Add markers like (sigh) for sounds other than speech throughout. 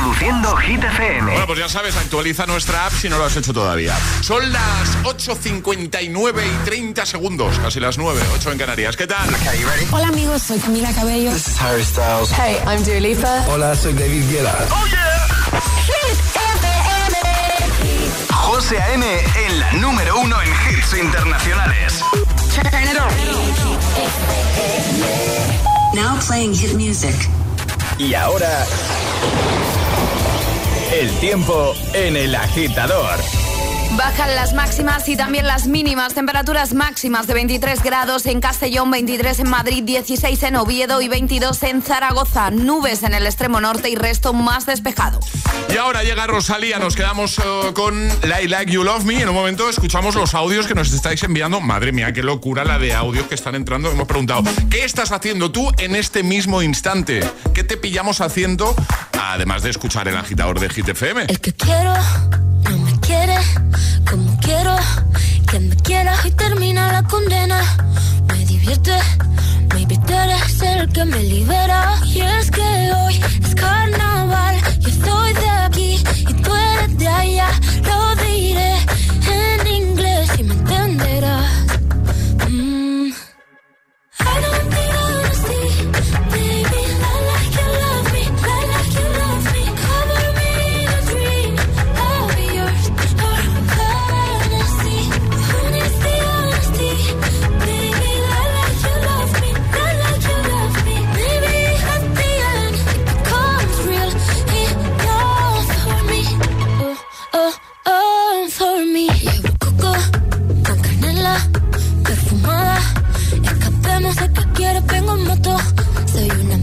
Reproduciendo Hit FM. Bueno, pues ya sabes, actualiza nuestra app si no lo has hecho todavía. Son las 8.59 y 30 segundos, casi las 9, 8 en Canarias. ¿Qué tal? Hola amigos, soy Camila Cabello. This is Harry Styles. Hey, I'm Dua Lipa. Hola, soy David Guetta. ¡Oh, yeah! Hit FM. José A.M. en la número uno en hits internacionales. Turn it on. Now playing hit music. Y ahora... El tiempo en el agitador. Bajan las máximas y también las mínimas. Temperaturas máximas de 23 grados en Castellón, 23 en Madrid, 16 en Oviedo y 22 en Zaragoza. Nubes en el extremo norte y resto más despejado. Y ahora llega Rosalía, nos quedamos uh, con I Like You Love Me. En un momento escuchamos los audios que nos estáis enviando. Madre mía, qué locura la de audios que están entrando. Hemos preguntado, ¿qué estás haciendo tú en este mismo instante? ¿Qué te pillamos haciendo? Además de escuchar el agitador de Hit FM. El que quiero no me quiere como quiero que me quiera y termina la condena. Me divierte, maybe tú eres el que me libera. Y es que hoy es carnaval, yo estoy de aquí y tú eres de allá.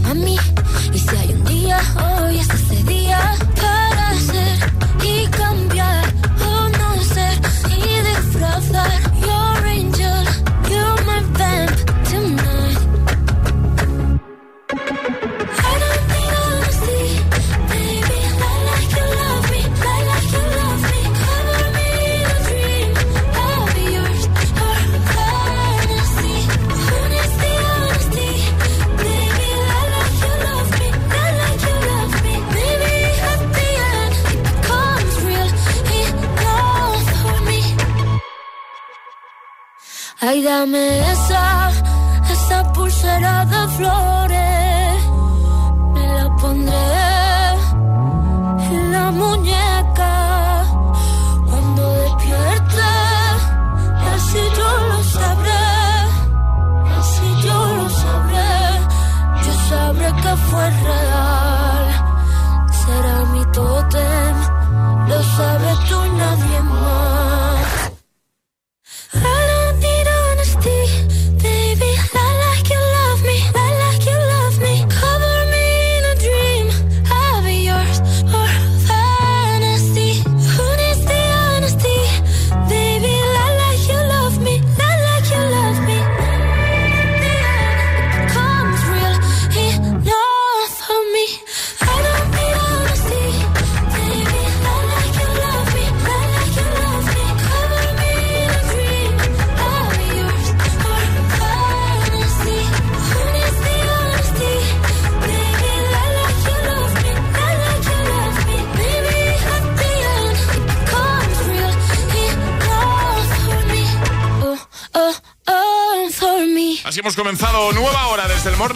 Mami. Dame esa, esa pulsera de flores.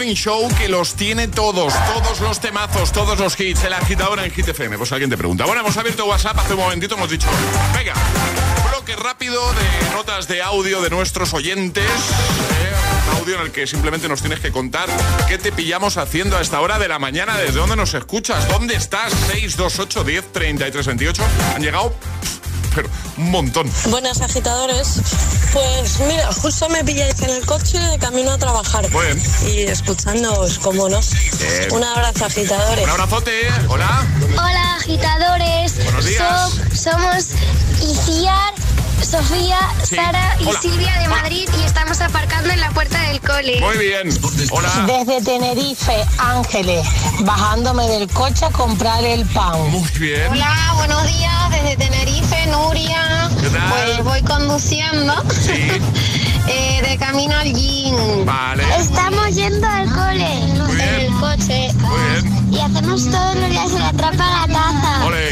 Morning Show que los tiene todos, todos los temazos, todos los hits, el agitador en Hit FM. Pues alguien te pregunta. Bueno, hemos abierto WhatsApp hace un momentito, hemos dicho, venga, bloque rápido de notas de audio de nuestros oyentes. eh, audio en el que simplemente nos tienes que contar qué te pillamos haciendo a esta hora de la mañana, desde dónde nos escuchas, dónde estás, 628 10 33 28. Han llegado, pero un montón. Buenas agitadores. Pues mira, justo me pilláis en el coche de camino a trabajar. Bien. Y escuchándoos, cómo no. Bien. Un abrazo, agitadores. Un abrazote, hola. Hola agitadores, Buenos días. somos Iciar, Sofía, Sí. Sara y Hola. Silvia de Hola. Madrid y estamos aparcando en la puerta del cole. Muy bien. Hola. Desde Tenerife, Ángeles, bajándome del coche a comprar el pan. Muy bien. Hola, buenos días desde Tenerife, Nuria. ¿Qué tal? Pues voy conduciendo Sí. (laughs) eh, de camino al gym. Vale. Estamos yendo al cole Muy En bien. el coche. Muy bien. y hacemos todos los días en la trampa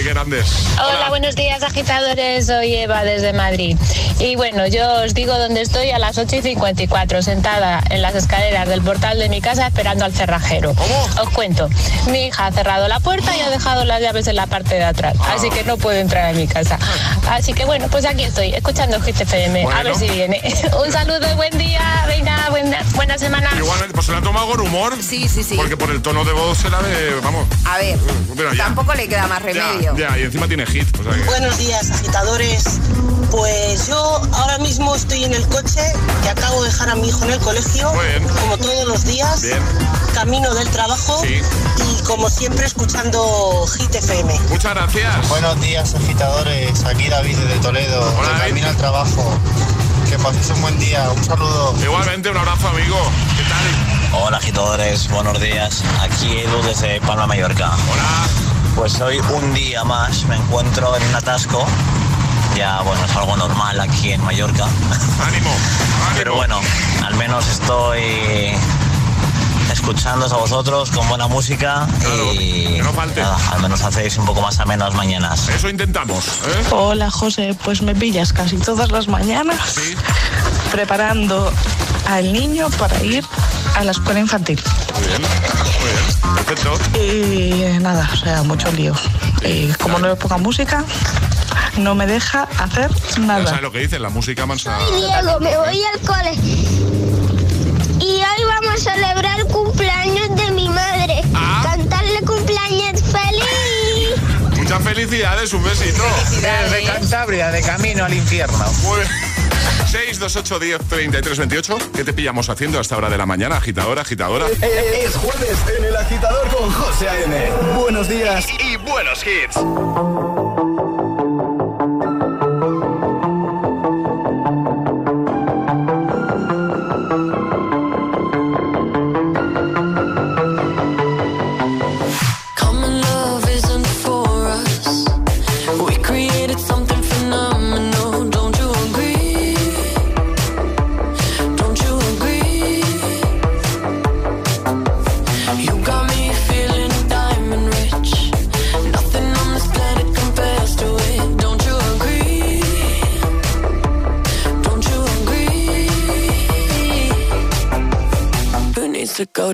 grandes. Hola, buenos días agitadores, soy Eva desde Madrid. Y bueno, yo os digo dónde estoy a las 8 y 54, sentada en las escaleras del portal de mi casa esperando al cerrajero. Os cuento, mi hija ha cerrado la puerta y ha dejado las llaves en la parte de atrás, así que no puedo entrar a mi casa. Así que bueno, pues aquí estoy, escuchando Hit FM, a Bueno. ver si viene. (laughs) Un saludo y buen día, venga, buena, buena semana. Igualmente, pues se la ha tomado con humor. Sí, sí, sí. Porque por el tono de voz se la ve, vamos. A ver, Pero ya. tampoco le queda más Ya, remedio. ya, y encima tiene hit. o sea que- Buenos días, agitadores. Pues yo ahora mismo estoy en el coche que acabo de dejar a mi hijo en el colegio, Muy bien. como todos los días, Bien. camino del trabajo Sí. y como siempre escuchando Hit FM. Muchas gracias. Buenos días, agitadores. Aquí David desde Toledo, Hola, de David. camino al trabajo. Que paséis un buen día. Un saludo. Igualmente, un abrazo, amigo. ¿Qué tal? Hola agitadores, buenos días. Aquí Edu desde Palma Mallorca. Hola. Pues hoy un día más me encuentro en un atasco. Ya bueno, es algo normal aquí en Mallorca. Ánimo. ánimo. Pero bueno, al menos estoy escuchándoos a vosotros con buena música Claro, y que no falte. nada, al menos hacéis un poco más amenas mañanas. Eso intentamos. ¿eh? Hola José, pues me pillas casi todas las mañanas Sí. preparando al niño para ir a la escuela infantil. Muy bien. Muy bien. Perfecto. Y nada, o sea, mucho lío. Y como no le ponga música, no me deja hacer Ya nada. sabes lo que dicen, la música mansa. Diego, me voy al cole. Y hoy celebrar el cumpleaños de mi madre. Ah. Cantarle cumpleaños feliz. Muchas felicidades, un besito. Desde Cantabria, de camino al infierno. Muy bien. 628 10 33 28. ¿Qué te pillamos haciendo a esta hora de la mañana? Agitadora, agitadora. Es jueves en el agitador con José A.M. Buenos días y buenos hits.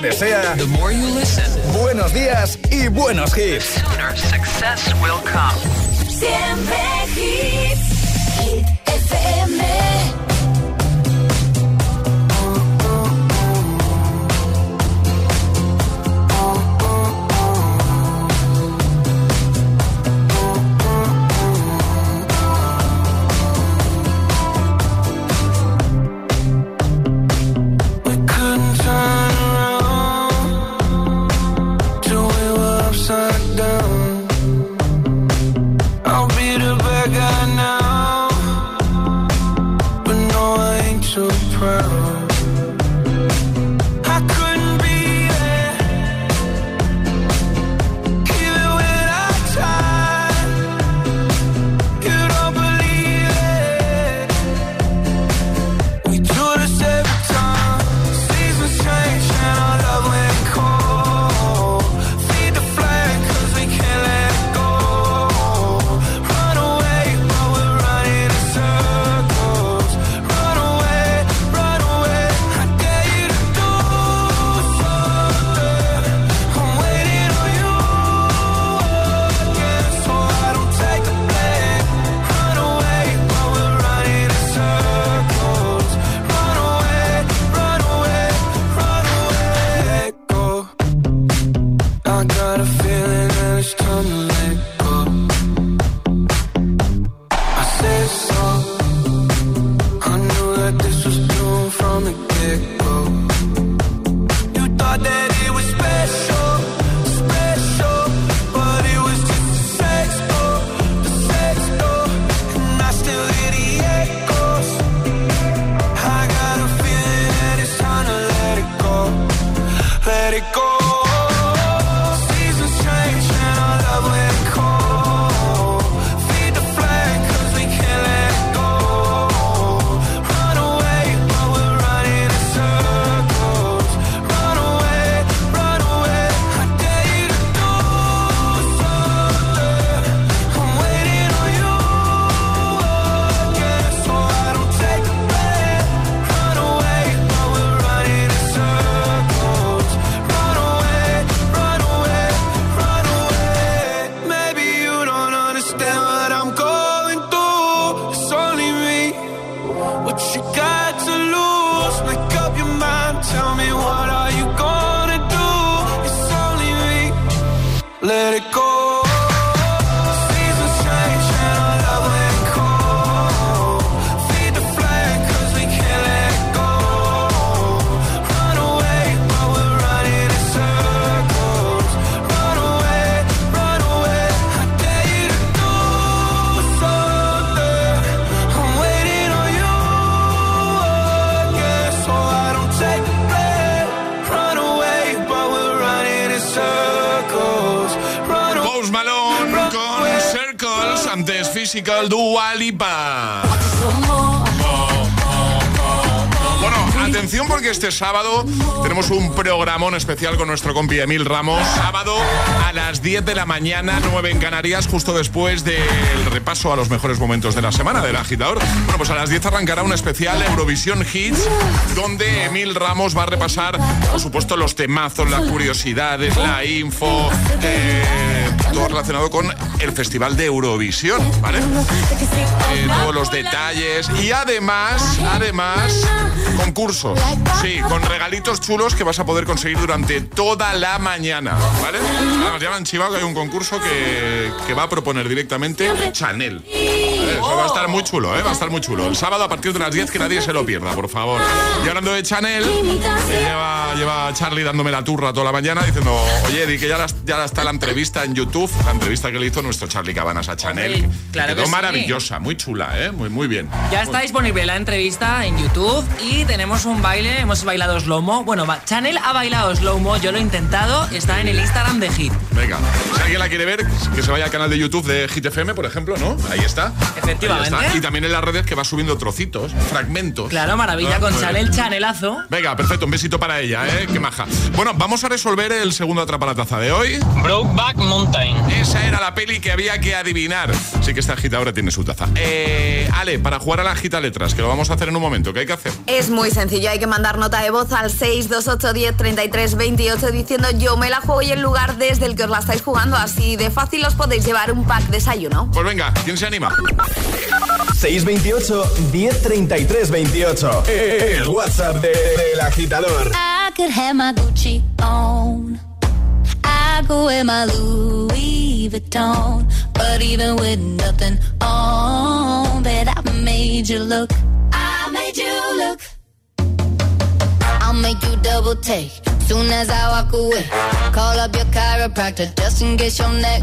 Te desea buenos días y buenos hits. Siempre hits. FM. Este sábado tenemos un programón especial con nuestro compi Emil Ramos. Sábado las 10 de la mañana, 9 en Canarias, justo después del repaso a los mejores momentos de la semana del agitador. Bueno, pues a las 10 arrancará un especial Eurovisión Hits, donde Emil Ramos va a repasar, por supuesto, los temazos, las curiosidades, la info. Eh, todo relacionado con el Festival de Eurovisión, ¿vale? Eh, todos los detalles y además, además, concursos. Sí, con regalitos chulos que vas a poder conseguir durante toda la mañana, ¿vale? Nos llaman Chivago, hay un concurso que, que va a proponer directamente Chanel. Eso va a estar muy chulo, ¿eh? Va a estar muy chulo. El sábado a partir de las 10 que nadie se lo pierda, por favor. Y hablando de Chanel, lleva, lleva Charlie dándome la turra toda la mañana diciendo, oye, di que ya, ya está la entrevista en YouTube, la entrevista que le hizo nuestro Charlie Cabanas a Chanel. claro quedó maravillosa, muy chula, ¿eh? Muy, muy bien. Ya está disponible la entrevista en YouTube y tenemos un baile, hemos bailado slow-mo. Bueno, Chanel ha bailado slow-mo, yo lo he intentado, está en el Instagram de Hit. Venga, si alguien la quiere ver, que se vaya al canal de YouTube de Hit FM, por ejemplo, ¿no? Ahí está. Efectivamente. Y también en las redes que va subiendo trocitos, fragmentos. Claro, maravilla Ah, con. Chanel Chanelazo. Venga, perfecto, un besito para ella, ¿eh? Qué maja. Bueno, vamos a resolver el segundo atrapa la taza de hoy. Brokeback Mountain. Esa era la peli que había que adivinar. Sí que esta agitadora tiene su taza. Eh, Ale, para jugar a la agita letras, que lo vamos a hacer en un momento, ¿qué hay que hacer? Es muy sencillo, hay que mandar nota de voz al 628 10 33 28 diciendo yo me la juego y el lugar desde el que os la estáis jugando. Así de fácil os podéis llevar un pack desayuno. Pues venga, ¿quién se anima? 628 1033 28. El WhatsApp de- del agitador. I could have my Gucci on. I go wear my Louis Vuitton. But even with nothing on, bet I made you look. I made you look. I'll make you double take. Soon as I walk away, call up your chiropractor just in case your neck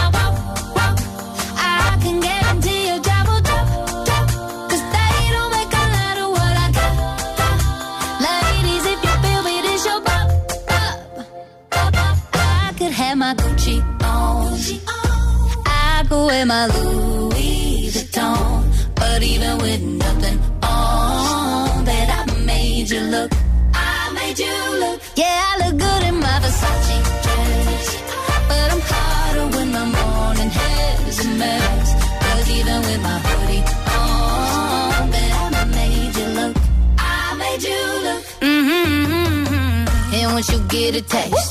wear my Louis Vuitton. But even with nothing on, bet I made you look. I made you look. Yeah, I look good in my Versace dress. But I'm hotter when my morning hair is a mess. Cause even with my hoodie on, bet I made you look. I made you look. Mm-hmm. And once you get a taste,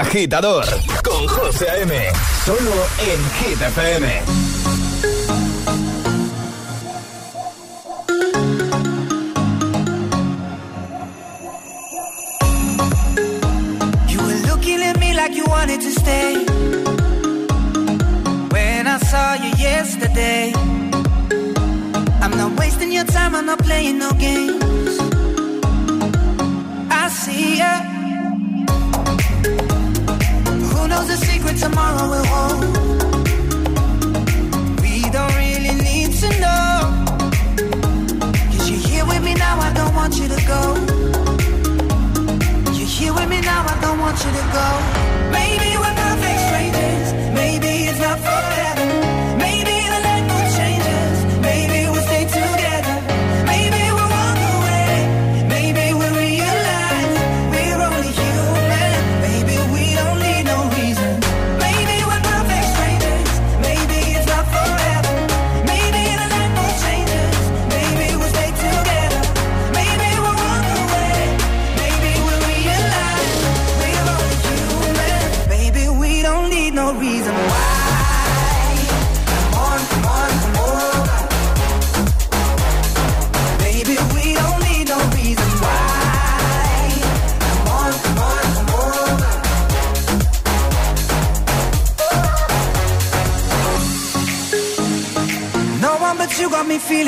Agitador con José A.M. Solo en Hit FM. You were looking at me like you wanted to stay. When I saw you yesterday, I'm not wasting your time, I'm not playing no games. I see ya. Knows the secret tomorrow will hold? We don't really need to know. Cause you're here with me now, I don't want you to go. You're here with me now, I don't want you to go. Maybe we're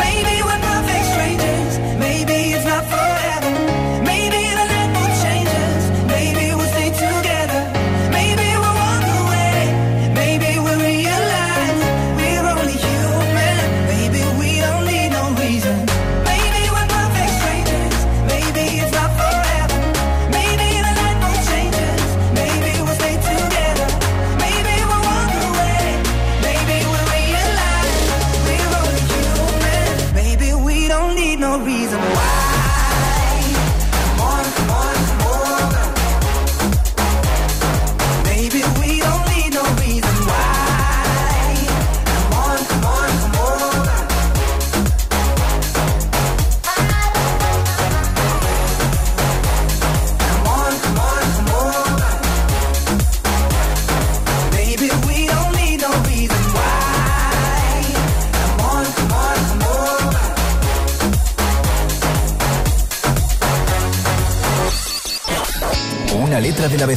Maybe we're perfect strangers.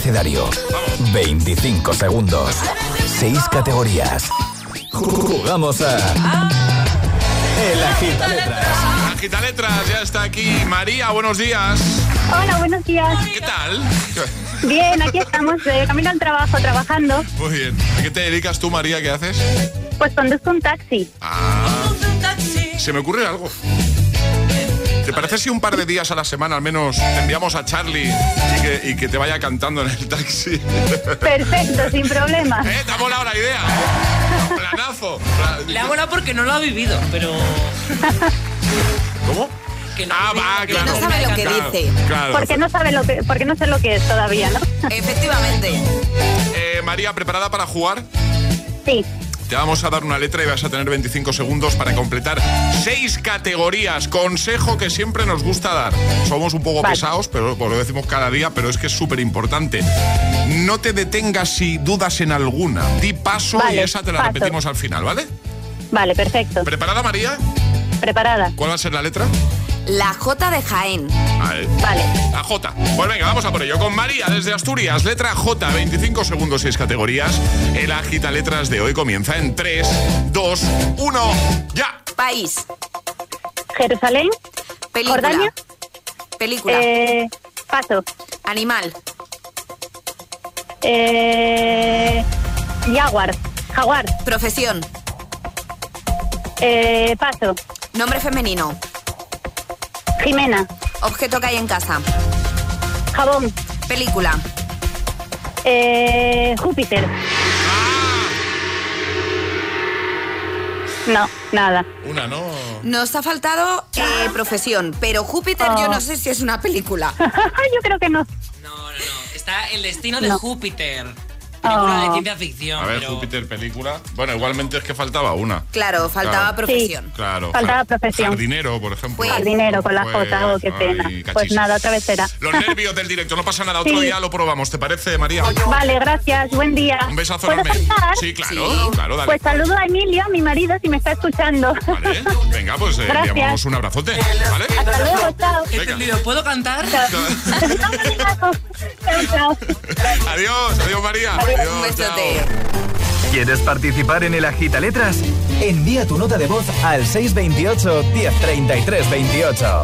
Abecedario. 25 segundos. 6 categorías. Jugamos a. El Agita Letras. Agita Letras, ya está aquí María, buenos días. Hola, buenos días. ¿Qué tal? Bien, aquí estamos, de camino al trabajo, trabajando. Muy bien. ¿A qué te dedicas tú, María? ¿Qué haces? Pues conduzco un taxi. Ah, se me ocurre algo. ¿Te parece si un par de días a la semana al menos te enviamos a Charlie y que, y que te vaya cantando en el taxi? Perfecto, sin problema. (laughs) ¿Eh? ¿Te ha molado la idea? ¿eh? Planazo. Le ha volado porque no lo ha vivido, pero. ¿Cómo? Que no Ah, va, claro. no sabe lo que Claro, dice. Claro. Porque no sabe lo que, porque no sé lo que es todavía, ¿no? Efectivamente. Eh, María, ¿preparada para jugar? Sí. Te vamos a dar una letra y vas a tener 25 segundos para completar seis categorías. Consejo que siempre nos gusta dar. Somos un poco Vale. pesados, pero pues lo decimos cada día, pero es que es súper importante. No te detengas si dudas en alguna. Di paso y esa te la paso. repetimos al final, ¿vale? Vale, perfecto. ¿Preparada, María? Preparada. ¿Cuál va a ser la letra? La J de Jaén. Vale. Vale. La J. Pues venga, vamos a por ello. Con María desde Asturias, letra J, 25 segundos, 6 categorías. El agita letras de hoy comienza en 3, 2, 1, ya. País. Jerusalén. Película. Jordania. Película. Eh, paso. Animal. Eh, jaguar. Jaguar. Profesión. Eh, paso. Nombre femenino. Jimena. Objeto que hay en casa. Jabón. Película. Eh, Júpiter. No, nada. Una, ¿no? Nos ha faltado eh, profesión, pero Júpiter yo no sé si es una película. (laughs) Yo creo que no. Está el destino de No. Júpiter. Película de Oh. ciencia ficción. A ver, pero- Júpiter, película. Bueno, igualmente es que faltaba una. Claro, faltaba Claro. profesión. Claro. Faltaba profesión. Jardinero, por ejemplo. Jardinero con la Pues, J, oh, qué pena. Pues nada, otra vez será. Los nervios del directo, no pasa nada. Otro Sí. día lo probamos, ¿te parece, María? Vale, gracias. Buen día. Un besazo ¿Puedo enorme. Sí, claro, claro, dale. Pues saludo a Emilio, mi marido, si me está escuchando. Vale. Venga, pues eh, Gracias. enviamos un abrazote. ¿Vale? Hasta luego, chao. Entendido, ¿puedo cantar? (laughs) chao, chao. Adiós, adiós, María. Adiós. Un besote. ¿Quieres participar en el Agita Letras? Envía tu nota de voz al 628 1033 28.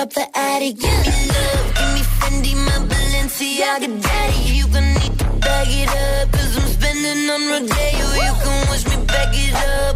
Wanna the attic, give me love, give me Fendi, my Balenciaga daddy. You gonna need to bag it up, cause I'm spending on Rodeo. You can wish me back it up,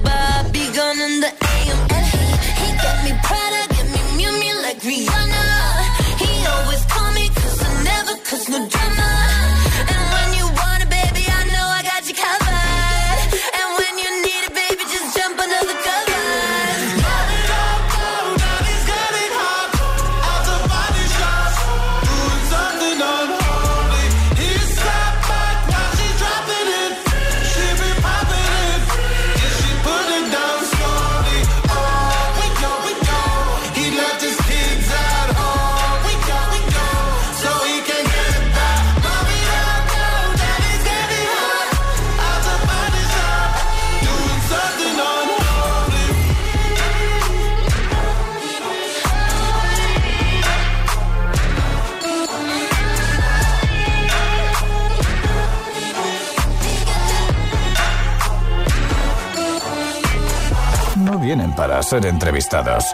para ser entrevistados.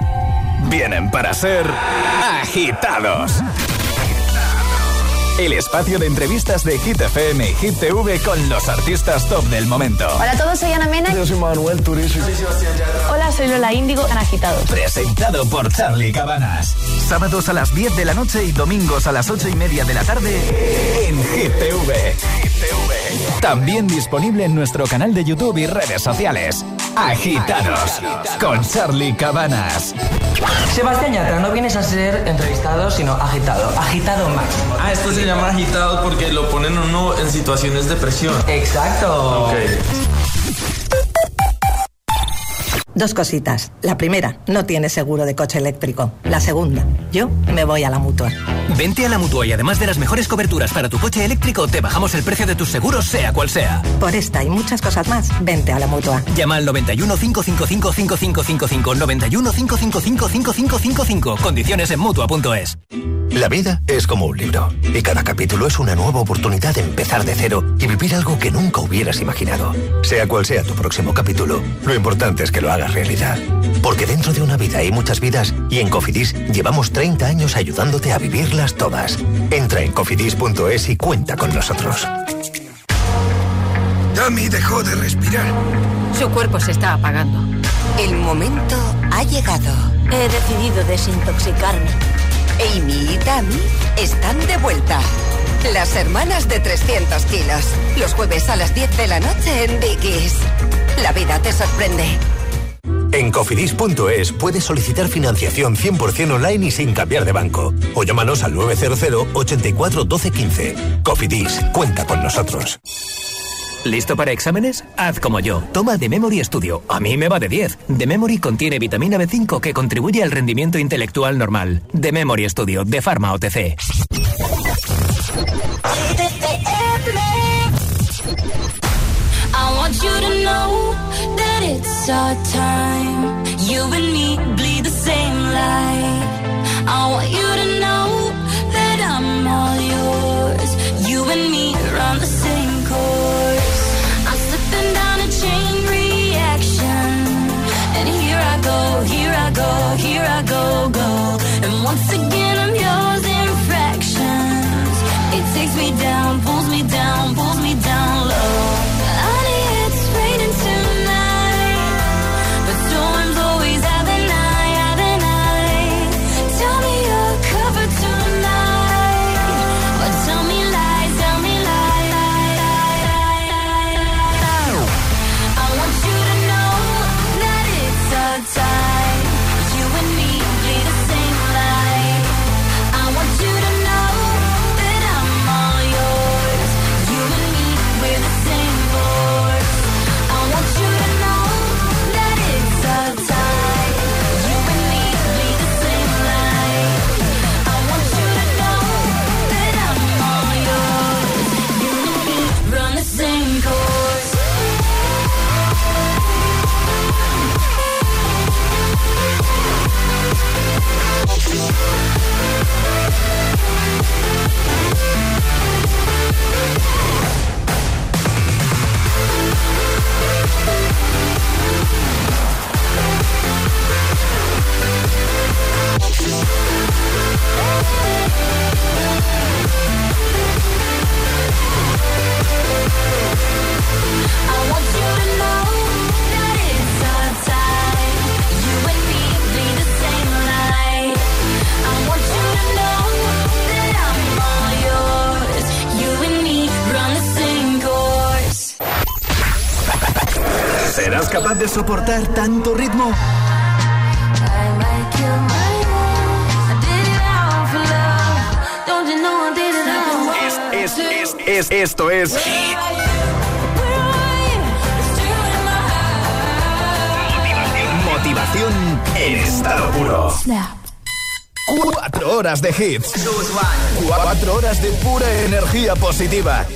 Vienen para ser agitados. El espacio de entrevistas de Hit FM y Hit TV con los artistas top del momento. Hola a todos, soy Ana Mena. Yo soy Manuel Turizo. Hola, soy Lola Índigo en Agitados. Presentado por Charlie Cabanas. Sábados a las 10 de la noche y domingos a las 8 y media de la tarde en Hit TV. También disponible en nuestro canal de YouTube y redes sociales. Agitados con Charlie Cabanas. Sebastián Yatra, no vienes a ser entrevistado, sino agitado. Agitado máximo. Ah, esto se llama agitado porque lo ponen uno en situaciones de presión. Exacto. Ok. Dos cositas. La primera, no tienes seguro de coche eléctrico. La segunda, yo me voy a la mutua. Vente a la mutua y además de las mejores coberturas para tu coche eléctrico, te bajamos el precio de tus seguros, sea cual sea. Por esta y muchas cosas más, vente a la mutua. Llama al 91 555 5555 91 555 5555. Condiciones en mutua.es. La vida es como un libro y cada capítulo es una nueva oportunidad de empezar de cero y vivir algo que nunca hubieras imaginado. Sea cual sea tu próximo capítulo, lo importante es que lo hagas realidad. Porque dentro de una vida hay muchas vidas y en Cofidis llevamos 30 años ayudándote a vivirlas todas. Entra en cofidis.es y cuenta con nosotros. Dami dejó de respirar. Su cuerpo se está apagando. El momento ha llegado. He decidido desintoxicarme. Amy y Tammy están de vuelta. Las hermanas de 300 kilos. Los jueves a las 10 de la noche en Dickies. La vida te sorprende. En cofidis.es puedes solicitar financiación 100% online y sin cambiar de banco. O llámanos al 900 84 12 15. Cofidis, cuenta con nosotros. ¿Listo para exámenes? Haz como yo. Toma The Memory Studio. A mí me va de 10. The Memory contiene vitamina B5 que contribuye al rendimiento intelectual normal. The Memory Studio de Pharma OTC. I want you go, here I go, here I go, go. And once again I'm yours in fractions. It takes me down, pulls me down, pulls me did it all? Es, es, es, esto es motivación en estado puro. Cuatro horas de hits. Cuatro horas de pura energía positiva.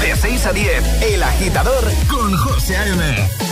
De 6 a 10, El Agitador con José A.M.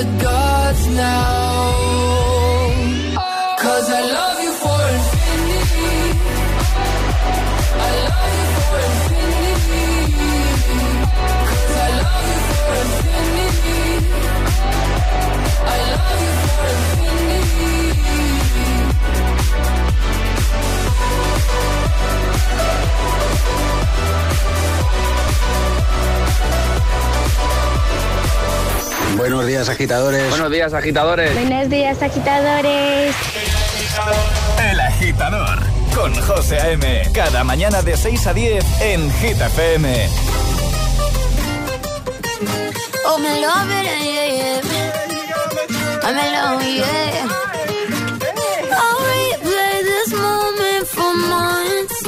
the gods now. Cause I love you for infinity. I love you for infinity. Cause I love you for infinity. I love you Buenos días, agitadores. Buenos días, agitadores. Buenos días, agitadores. El agitador con José A.M. Cada mañana de 6 a 10 en Gita FM. Oh, me love it, yeah, yeah. I'm in love, yeah. I'll replay this moment for months.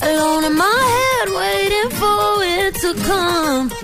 Alone in my head, waiting for it to come.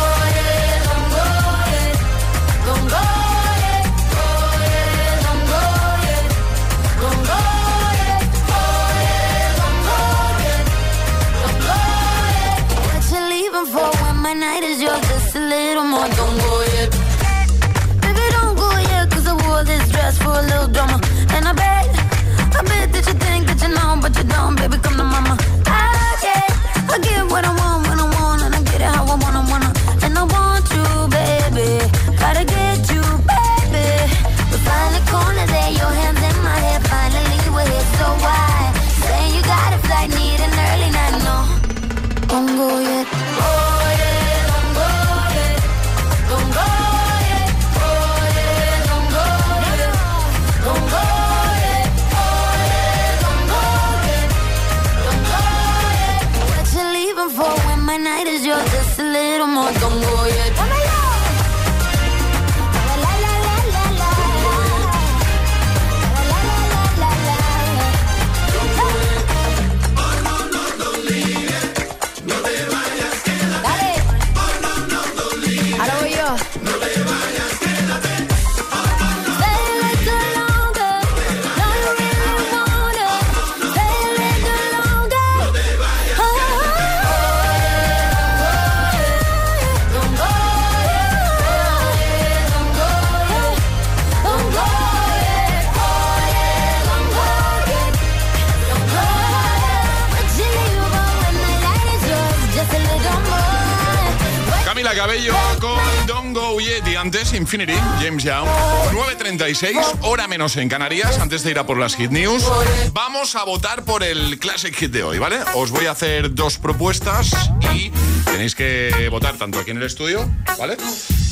Infinity, James Young. 9.36, hora menos en Canarias, antes de ir a por las Hit News. Vamos a votar por el Classic Hit de hoy, ¿vale? Os voy a hacer dos propuestas y tenéis que votar tanto aquí en el estudio, ¿vale?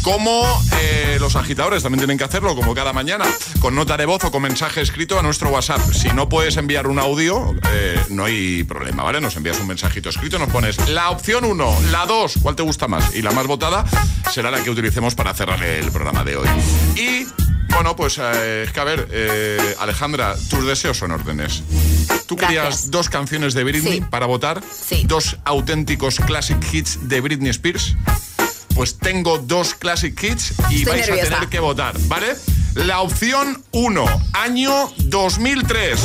Como eh, los agitadores también tienen que hacerlo, como cada mañana, con nota de voz o con mensaje escrito a nuestro WhatsApp. Si no puedes enviar un audio, eh, no hay problema, ¿vale? Nos envías un mensajito escrito, nos pones la opción 1, la 2, ¿cuál te gusta más? Y la más votada será la que utilicemos para cerrar el programa de hoy. Y bueno, pues eh, es que a ver, eh, Alejandra, tus deseos son órdenes. Tú querías dos canciones de Britney Sí. para votar, dos auténticos classic hits de Britney Spears. Pues tengo dos classic hits y Estoy vais a tener que votar, ¿vale? La opción 1, año 2003.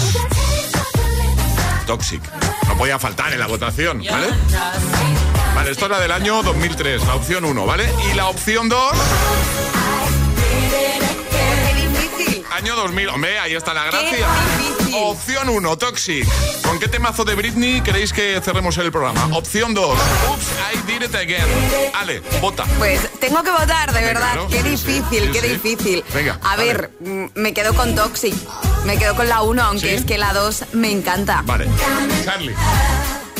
Toxic. No podía faltar en la votación, ¿vale? Vale, esto es la del año 2003, la opción 1, ¿vale? Y la opción 2, año 2000. Hombre, ahí está la gracia. Opción 1, Toxic. ¿Con qué temazo de Britney queréis que cerremos el programa? Opción 2, Oops, I Did It Again. Ale, vota. Pues tengo que votar, de Venga, verdad. qué sí, difícil, sí, qué sí. difícil. Venga, A ver, mm, me quedo con Toxic. Me quedo con la 1, aunque es que la 2 me encanta. Vale. Charlie.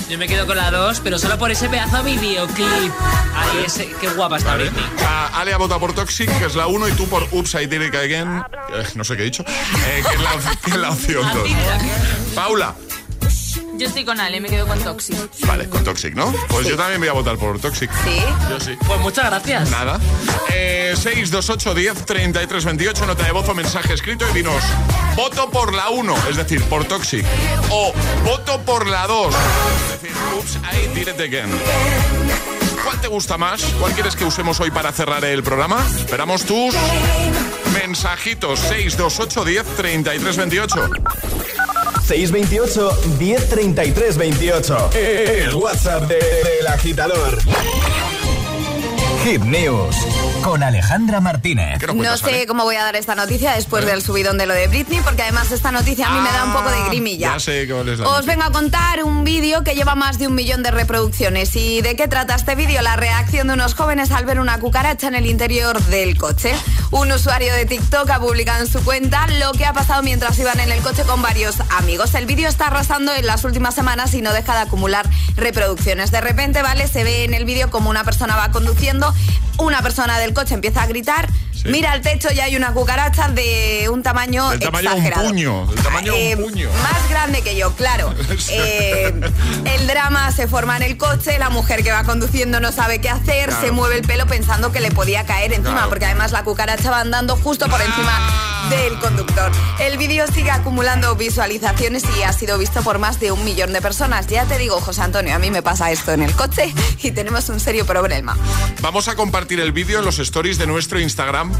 Yo me quedo con la 2, pero solo por ese pedazo de videoclip. Ahí ese, qué guapa está Vale. Britney. Sea, Ale ha votado por Toxic, que es la 1, y tú por Oops, I Did It Again. eh, no sé qué he dicho. eh, que, es la, (laughs) que es la opción 2. Paula. Yo estoy con Ale, me quedo con Toxic. Vale, con Toxic, ¿no? Pues yo también voy a votar por Toxic. Sí. Yo sí. Pues muchas gracias. Nada. Eh, 628 10 33 28, nota de voz o mensaje escrito y dinos, voto por la 1, es decir, por Toxic. O voto por la 2, es decir, Oops, I did it again. ¿Cuál te gusta más? ¿Cuál quieres que usemos hoy para cerrar el programa? Esperamos tus mensajitos. 628 10 33 28. 628 1033 28. El WhatsApp de- del agitador. Hit News con Alejandra Martínez. No sé cómo voy a dar esta noticia después del subidón de lo de Britney, porque además esta noticia a mí me da un poco de grimilla. Ya sé cuál es la Os vengo a contar un vídeo que lleva más de un millón de reproducciones. ¿Y de qué trata este vídeo? La reacción de unos jóvenes al ver una cucaracha en el interior del coche. Un usuario de TikTok ha publicado en su cuenta lo que ha pasado mientras iban en el coche con varios amigos. El vídeo está arrasando en las últimas semanas y no deja de acumular reproducciones. De repente, ¿vale? Se ve en el vídeo como una persona va conduciendo, una persona del coche empieza a gritar, mira al techo y hay una cucaracha de un tamaño un exagerado. puño, del tamaño de Eh, un puño. Más grande que yo, claro. (laughs) Eh, el drama se forma en el coche, la mujer que va conduciendo no sabe qué hacer, Claro. se mueve el pelo pensando que le podía caer encima, Claro. porque además la cucaracha va andando justo por encima del conductor. El vídeo sigue acumulando visualizaciones y ha sido visto por más de un millón de personas. Ya te digo, José Antonio, a mí me pasa esto en el coche y tenemos un serio problema. Vamos a compartir el vídeo en los stories de nuestro Instagram.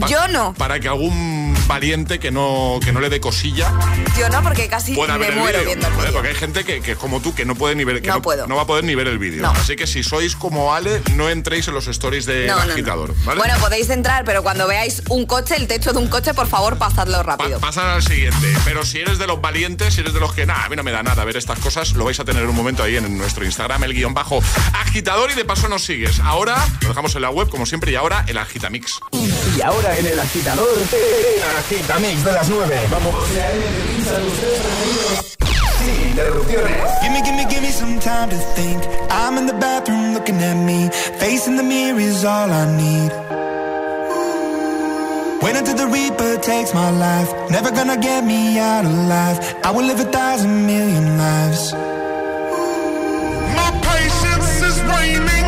Pa- Yo no, Para que algún valiente que no, que no le dé cosilla yo no, porque casi me muero vídeo. viendo el. Porque hay gente que, que es como tú, que no puede ni ver, que No puedo. no va a poder ni ver el vídeo. No. Así que si sois como Ale, no entréis en los stories del no. agitador. ¿vale? Bueno, podéis entrar, pero cuando veáis un coche, el techo de un coche, por favor, pasadlo rápido. Pasan al siguiente. Pero si eres de los valientes, si eres de los que, nada, a mí no me da nada ver estas cosas, lo vais a tener un momento ahí en nuestro Instagram, el guion bajo agitador y de paso nos sigues. Ahora lo dejamos en la web, como siempre, y ahora el agitamix. Y ahora en el agitador, el agitamix de las 9. Vamos. Sin interrupciones. Gimme, gimme, gimme some time to think. I'm in the bathroom looking at me. Facing the mirror is all I need. Wait until the Reaper takes my life. Never gonna get me out alive. I will live a thousand million lives. My patience is waning.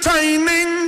timing.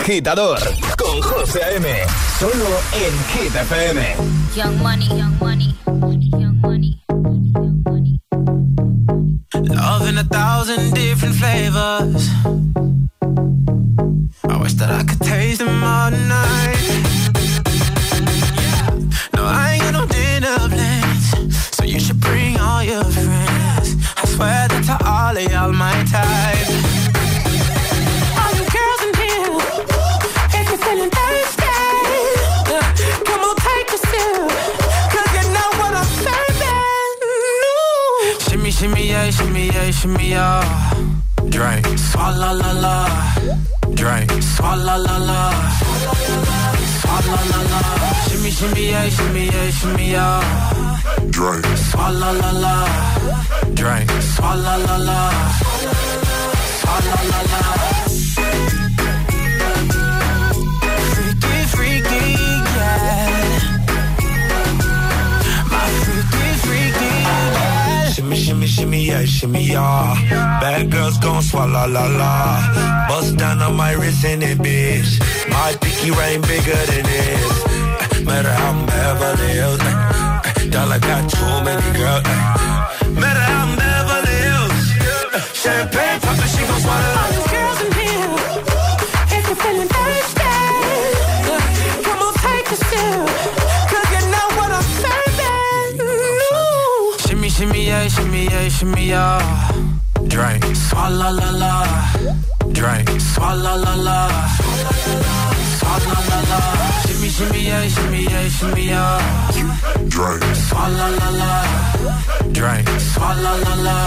Agitador con José A.M. Solo en Hit FM. Young money, young money, young money. Love in a thousand different flavors. I wish that I could taste them all night. Shimmy, yeah. Drink. Swalla la la. Drink. Swalla la la. Swalla la la. Shimmy, shimmy, yeah, shimmy, yeah, shimmy, yeah. Drink. Swalla la la. Drink. Swalla la la. Swalla la la. Shimmy, yeah, shimmy, yeah. Bad girls gon' swallow la la. Bust down on my wrist in it, bitch. My pinky ring bigger than this. Matter how I'm Beverly Hills. Dollar got too many girls. Matter how I'm Beverly Hills. Champagne poppin', she gon' swallow. Shimmy, yeah, shimmy, yeah. Drink. Swalla la la. Drink. Swalla la la. Swalla la la. Shimmy, shimmy, yeah, shimmy, yeah, shimmy, yeah. Drink. Swalla la la. Drink. Swalla la la.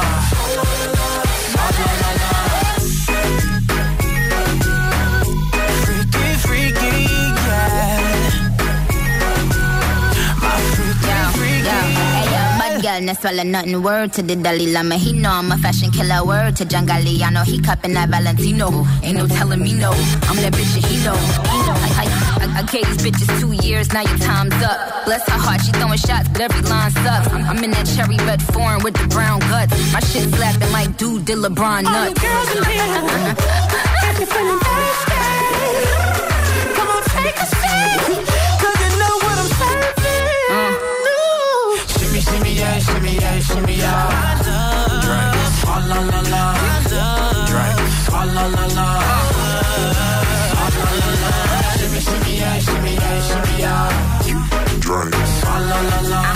Swalla la la. Yeah. Bad girl, no swallow nothing. Word to the Dalai Lama. He know I'm a fashion killer. Word to John Galliano. He cupping that Valentino. Ain't no telling me no. I'm that bitch that he know. He know. I, I, I, I gave these bitches two years. Now your time's up. Bless her heart. She throwing shots, but every line sucks. I'm, I'm in that cherry red foreign with the brown guts. My shit slapping like dude did LeBron nuts. All you girls in here, if you're feeling thirsty, come on, take a sip. Shimmy, yeah, shimmy, yeah, yeah. Drink. Swalla la la. Drink. Swalla la la. Swalla la la. Shimmy, shimmy, yeah, shimmy, yeah, shimmy, yeah. La la. Drink.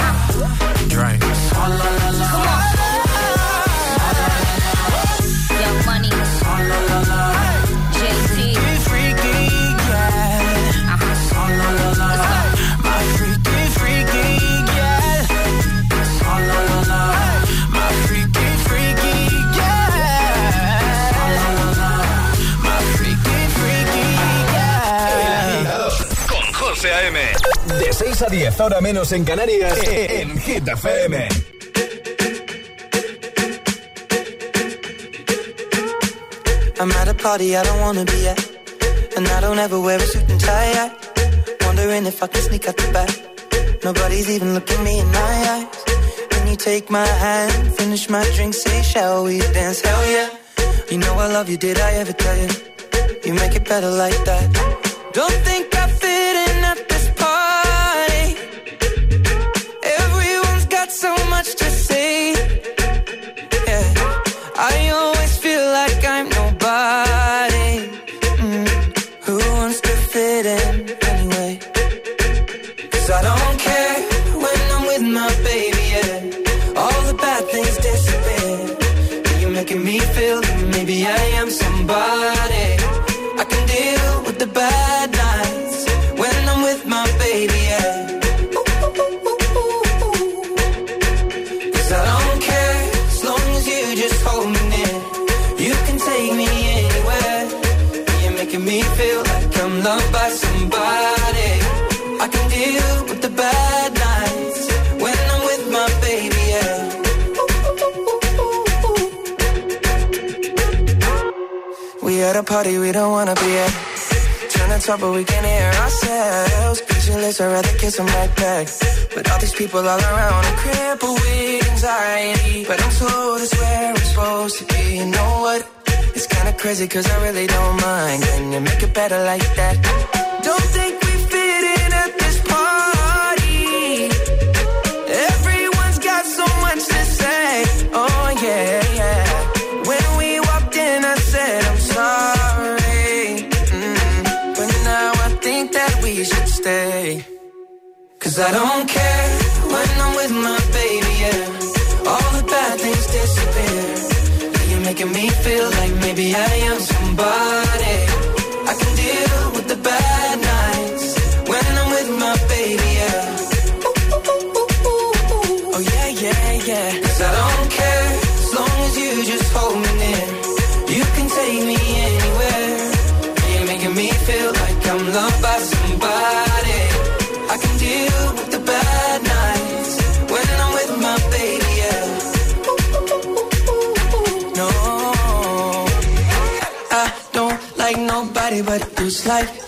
6 a 10, ahora menos en Canarias, en Hit FM. I'm at a party I don't wanna be at. And I don't ever wear a suit and tie. I wondering if I can sneak out the back. Nobody's even looking me in my eyes. When you take my hand, finish my drink, say, shall we dance? Hell yeah. You know I love you, did I ever tell you? You make it better like that. Don't think I party we don't wanna be at. Turn the top, but we can't hear ourselves. Pictureless, I'd rather kiss them right back. But all these people all around, I'm crippled with anxiety. But I'm told it's where I'm supposed to be. You know what? It's kinda crazy, cause I really don't mind. Can you make it better like that? Cause I don't care when I'm with my baby, yeah. All the bad things disappear. You're making me feel like maybe I am somebody.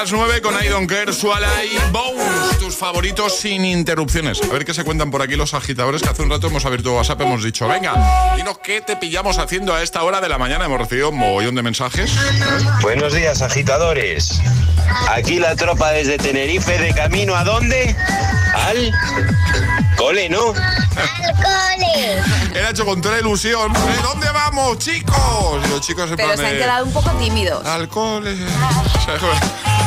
las 9 con I Don't Care, Suala y Bones, tus favoritos sin interrupciones. A ver qué se cuentan por aquí los agitadores que hace un rato hemos abierto WhatsApp, hemos dicho, venga, dinos qué te pillamos haciendo a esta hora de la mañana. Hemos recibido un mogollón de mensajes. Buenos días, agitadores. Aquí la tropa desde Tenerife de camino a dónde? Al cole, ¿no? Al cole. Era hecho con toda la ilusión. ¿De dónde vamos, chicos? Y los chicos en Pero se han quedado un poco tímidos. Al cole. (laughs) (laughs)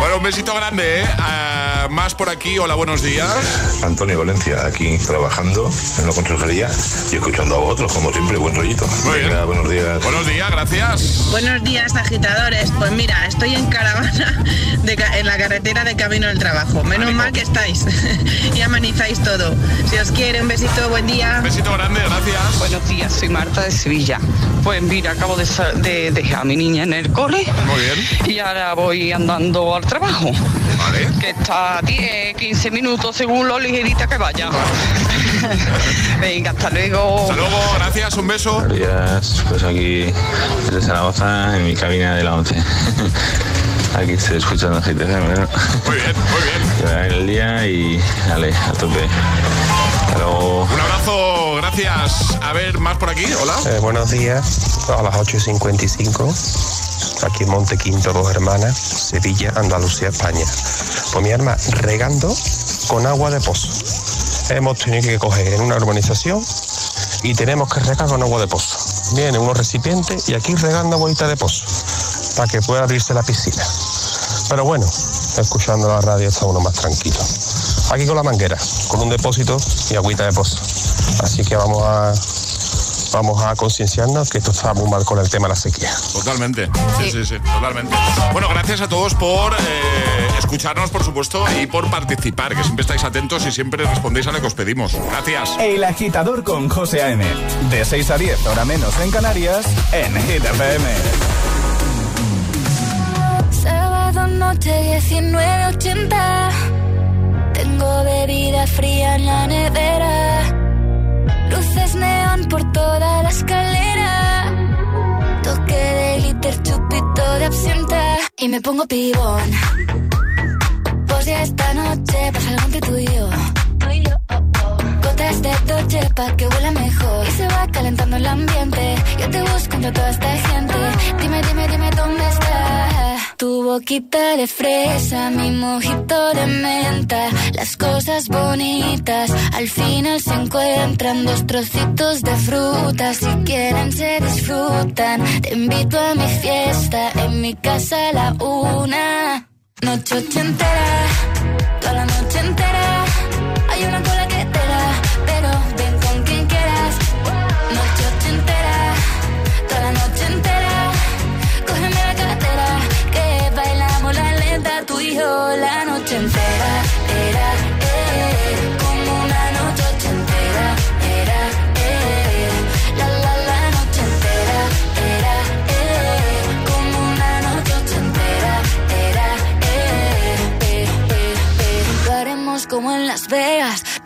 Bueno, un besito grande, ¿eh? Ah, más por aquí, hola, buenos días. Antonio Valencia, aquí trabajando en la consejería y escuchando a vosotros, como siempre, buen rollito. Buenos días. Buenos días, gracias. Buenos días, agitadores. Pues mira, estoy en caravana de ca- en la carretera de camino al trabajo. Menos mal que estáis (laughs) y amenizáis todo. Si os quiere, un besito, buen día. Besito grande, gracias. Buenos días, soy Marta de Sevilla. Pues mira, acabo de, de dejar a mi niña en el cole. Muy bien. Y ahora voy andando al trabajo. Vale. Que está a 10, 15 minutos según lo ligerita que vaya. (laughs) Venga, hasta luego. Hasta luego, gracias, un beso. Buenos días, pues aquí desde Zaragoza, en mi cabina de la 11. Aquí estoy escuchando GTC, ¿no? Muy bien, muy bien. El día y dale, a tope. Hasta luego. Un abrazo, gracias. A ver, más por aquí, hola. Eh, buenos días, a las 8.55, aquí en Montequinto, dos hermanas, Sevilla, Andalucía, España. Pues mi arma regando con agua de pozo. Hemos tenido que coger en una urbanización y tenemos que regar con agua de pozo. Vienen unos recipientes y aquí regando agüita de pozo para que pueda abrirse la piscina. Pero bueno, escuchando la radio está uno más tranquilo. Aquí con la manguera, con un depósito y agüita de pozo. Así que vamos a vamos a concienciarnos que esto está muy mal con el tema de la sequía. Totalmente. Sí, sí, sí, totalmente. Bueno, gracias a todos por eh, escucharnos, por supuesto, y por participar, que siempre estáis atentos y siempre respondéis a lo que os pedimos. Gracias. El agitador con José A.M. De 6 a 10, hora menos en Canarias, en Hit noche 1980. Tengo bebida fría en la nevera. Luces neón por toda la escalera. Toque de glitter, chupito de absenta. Y me pongo pibón. Pues ya esta noche pasa algo entre tú y yo. Gotas de Dolce pa' que huela mejor Y se va calentando el ambiente Yo te busco entre toda esta gente Dime, dime, dime dónde está Tu boquita de fresa Mi mojito de menta Las cosas bonitas Al final se encuentran Dos trocitos de fruta Si quieren se disfrutan Te invito a mi fiesta En mi casa a la una Noche ochentera Toda la noche entera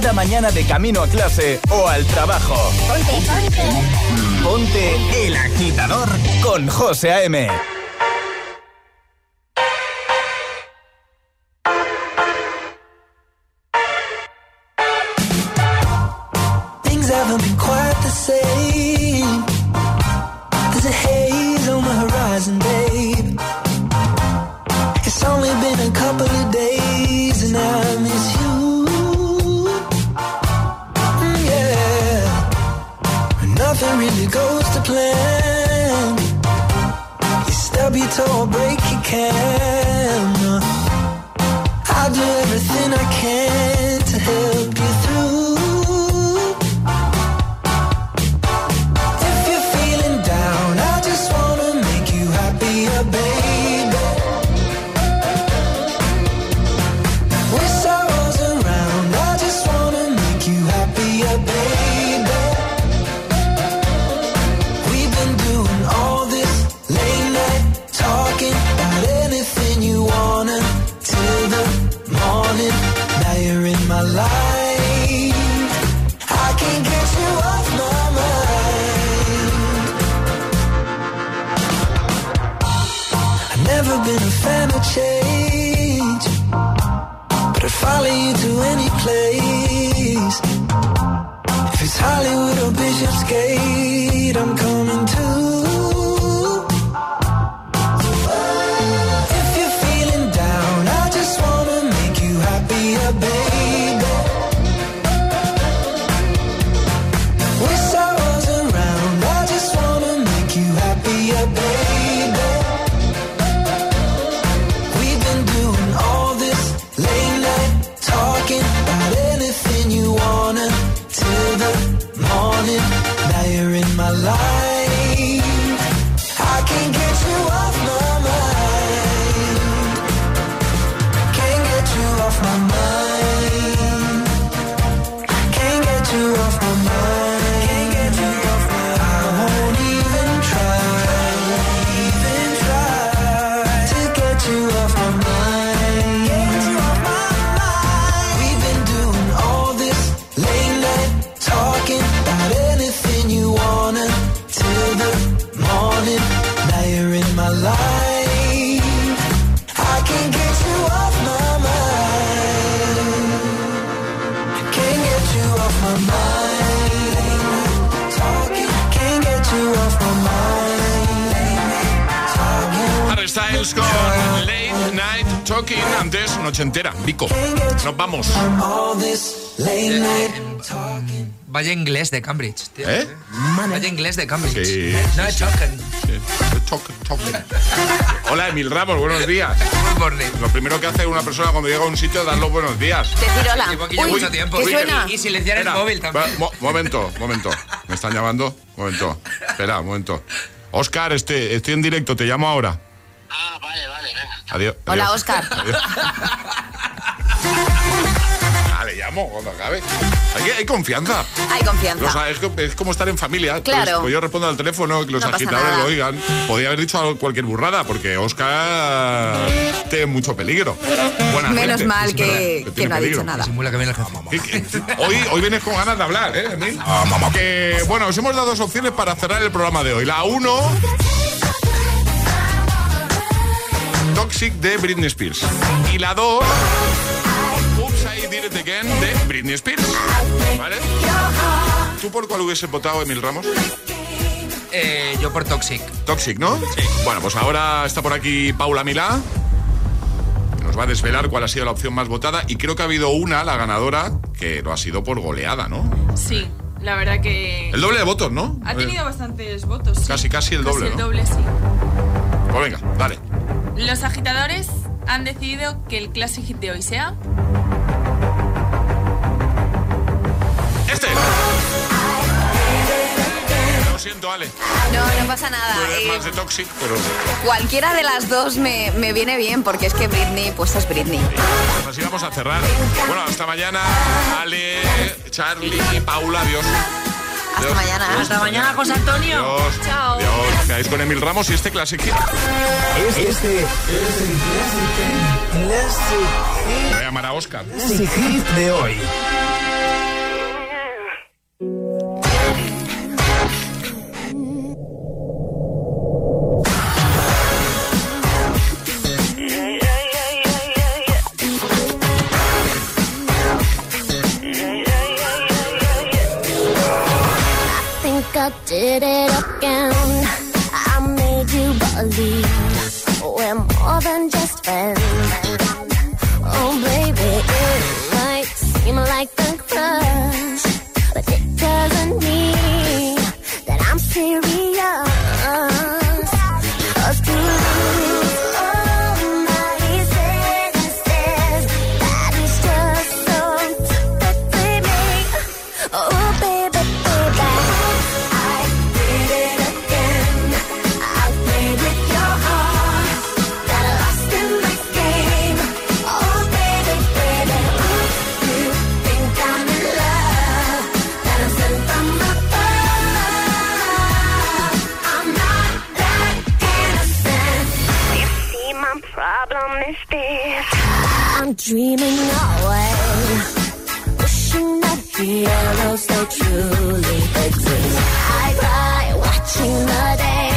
cada mañana de camino a clase o al trabajo. Ponte, ponte. Ponte el agitador con José A.M. care. Nos vamos. Vaya inglés de Cambridge, tío. ¿Eh? Vaya inglés de Cambridge. Sí, no sí, chocan. Choque. Hola, Emil Ramos, buenos días. Lo primero que hace una persona cuando llega a un sitio es dar los buenos días. Decir hola. Uy, mucho tiempo. ¿qué Uy, suena? Y silenciar el móvil también. mo- momento, momento. ¿Me están llamando? Momento. Espera, momento. Oscar, este, estoy en directo, te llamo ahora. Ah, vale, vale, Adiós. Hola, adiós. Oscar. Ah, llamo cuando acabe. Hay, confianza. Hay confianza. Es, como estar en familia. Claro. Pues yo respondo al teléfono, que los no agitadores lo oigan. Podría haber dicho cualquier burrada, porque Oscar tiene mucho peligro. Buena Menos mal que, que no ha dicho nada. Que hoy, hoy vienes con ganas de hablar. ¿eh, que, bueno, os hemos dado dos opciones para cerrar el programa de hoy. La uno... Toxic de Britney Spears. Y la 2 Did It Again de Britney Spears. ¿Vale? ¿Tú por cuál hubiese votado, Emil Ramos? Eh, yo por Toxic. Toxic, ¿no? Sí. Bueno, pues ahora está por aquí Paula Milá. que Nos va a desvelar cuál ha sido la opción más votada. Y creo que ha habido una, la ganadora, que lo ha sido por goleada, ¿no? Sí, la verdad que... El doble de votos, ¿no? Ha tenido bastantes votos. sí. Casi, casi el doble, Casi el ¿no? doble, sí. Pues venga, dale. Los agitadores han decidido que el Classic Hit de hoy sea... siento, Ale. No, no pasa nada. Tú eres Eh, más de Toxic, pero cualquiera de las dos me, me viene bien porque es que Britney, pues es Britney. pues así vamos a cerrar. Bueno, hasta mañana, Ale, Charlie, Paula, adiós. Hasta Adiós. mañana. Hasta mañana, José Antonio. Adiós. Chao. Quedáis con Emil Ramos y este Classic Hit. Este es el Classic Me voy a llamar a Oscar. Classic Hit de hoy. Did it again. I made you believe problem is this. I'm dreaming away wishing that heroes they truly exist. I cry watching the days.